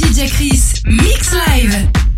DJ Chris, Mix Live.